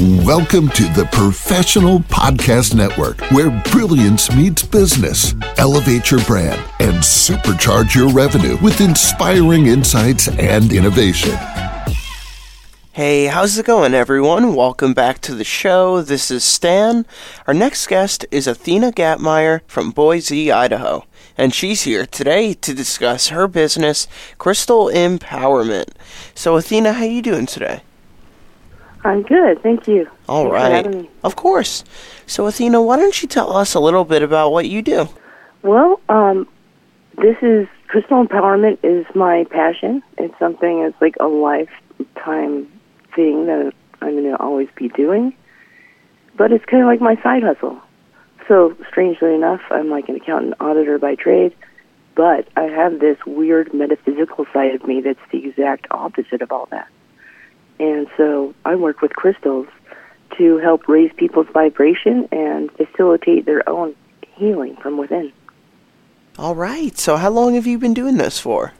Welcome to the Professional Podcast Network, where brilliance meets business. Elevate your brand and supercharge your revenue with inspiring insights and innovation. Hey, how's it going, everyone? Welcome back to the show. This is Stan. Our next guest is Athena Gappmayer from Boise, Idaho, and she's here today to discuss her business, Crystal Empowerment. So, Athena, how you doing today? I'm good, thank you. All Thanks right, of course. So, Athena, why don't you tell us a little bit about what you do? Well, um, this is crystal empowerment is my passion. It's something it's like a lifetime thing that I'm going to always be doing. But it's kind of like my side hustle. So strangely enough, I'm like an accountant auditor by trade, but I have this weird metaphysical side of me that's the exact opposite of all that. And so I work with crystals to help raise people's vibration and facilitate their own healing from within. All right. So, how long have you been doing this for?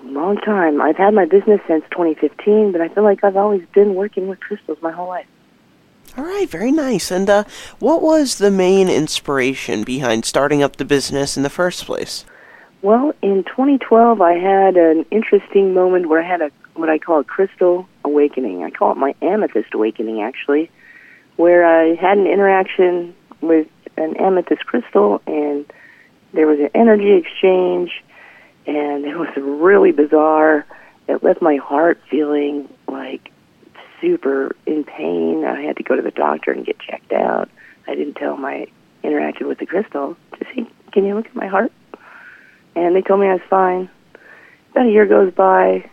A long time. I've had my business since 2015, but I feel like I've always been working with crystals my whole life. All right, very nice. And uh, what was the main inspiration behind starting up the business in the first place? Well, in 2012, I had an interesting moment where I had a what I call a crystal awakening. I call it my amethyst awakening, actually, where I had an interaction with an amethyst crystal, and there was an energy exchange, and it was really bizarre. It left my heart feeling like super in pain. I had to go to the doctor and get checked out. I didn't tell my interaction with the crystal to see, can you look at my heart? And they told me I was fine. About a year goes by.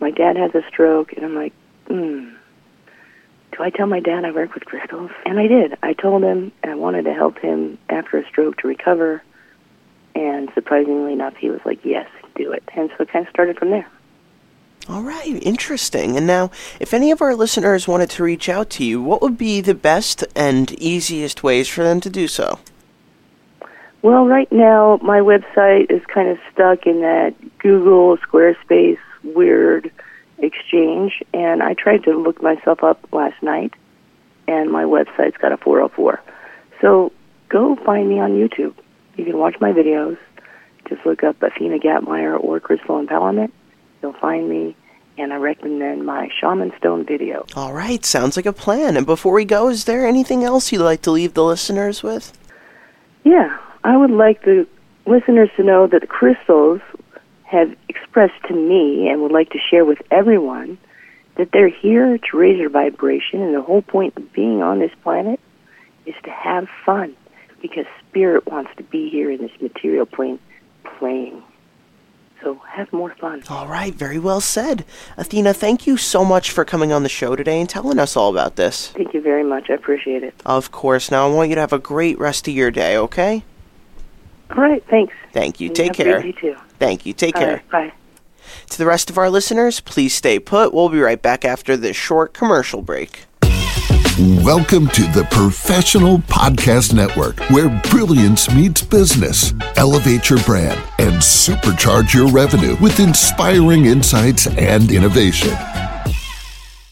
My dad has a stroke, and I'm like, hmm. Do I tell my dad I work with crystals? And I did. I told him I wanted to help him after a stroke to recover. And surprisingly enough, he was like, yes, do it. And so it kind of started from there. All right, interesting. And now, if any of our listeners wanted to reach out to you, what would be the best and easiest ways for them to do so? Well, right now, my website is kind of stuck in that Google, Squarespace, weird exchange. And I tried to look myself up last night, and my website's got a 404. So go find me on YouTube. You can watch my videos. Just look up Athena Gappmayer or Crystal Empowerment. You'll find me, and I recommend my Shaman Stone video. All right, sounds like a plan. And before we go, is there anything else you'd like to leave the listeners with? Yeah, I would like the listeners to know that the crystals have expressed to me and would like to share with everyone that they're here to raise your vibration, and the whole point of being on this planet is to have fun because spirit wants to be here in this material plane playing. So have more fun. All right, very well said. Athena, thank you so much for coming on the show today and telling us all about this. Thank you very much. I appreciate it. Of course. Now, I want you to have a great rest of your day, okay? All right, thanks. Thank you. And Take care. good day, too. Thank you. Take All care. right, bye. To the rest of our listeners, please stay put. We'll be right back after this short commercial break. Welcome to the Professional Podcast Network, where brilliance meets business. Elevate your brand and supercharge your revenue with inspiring insights and innovation.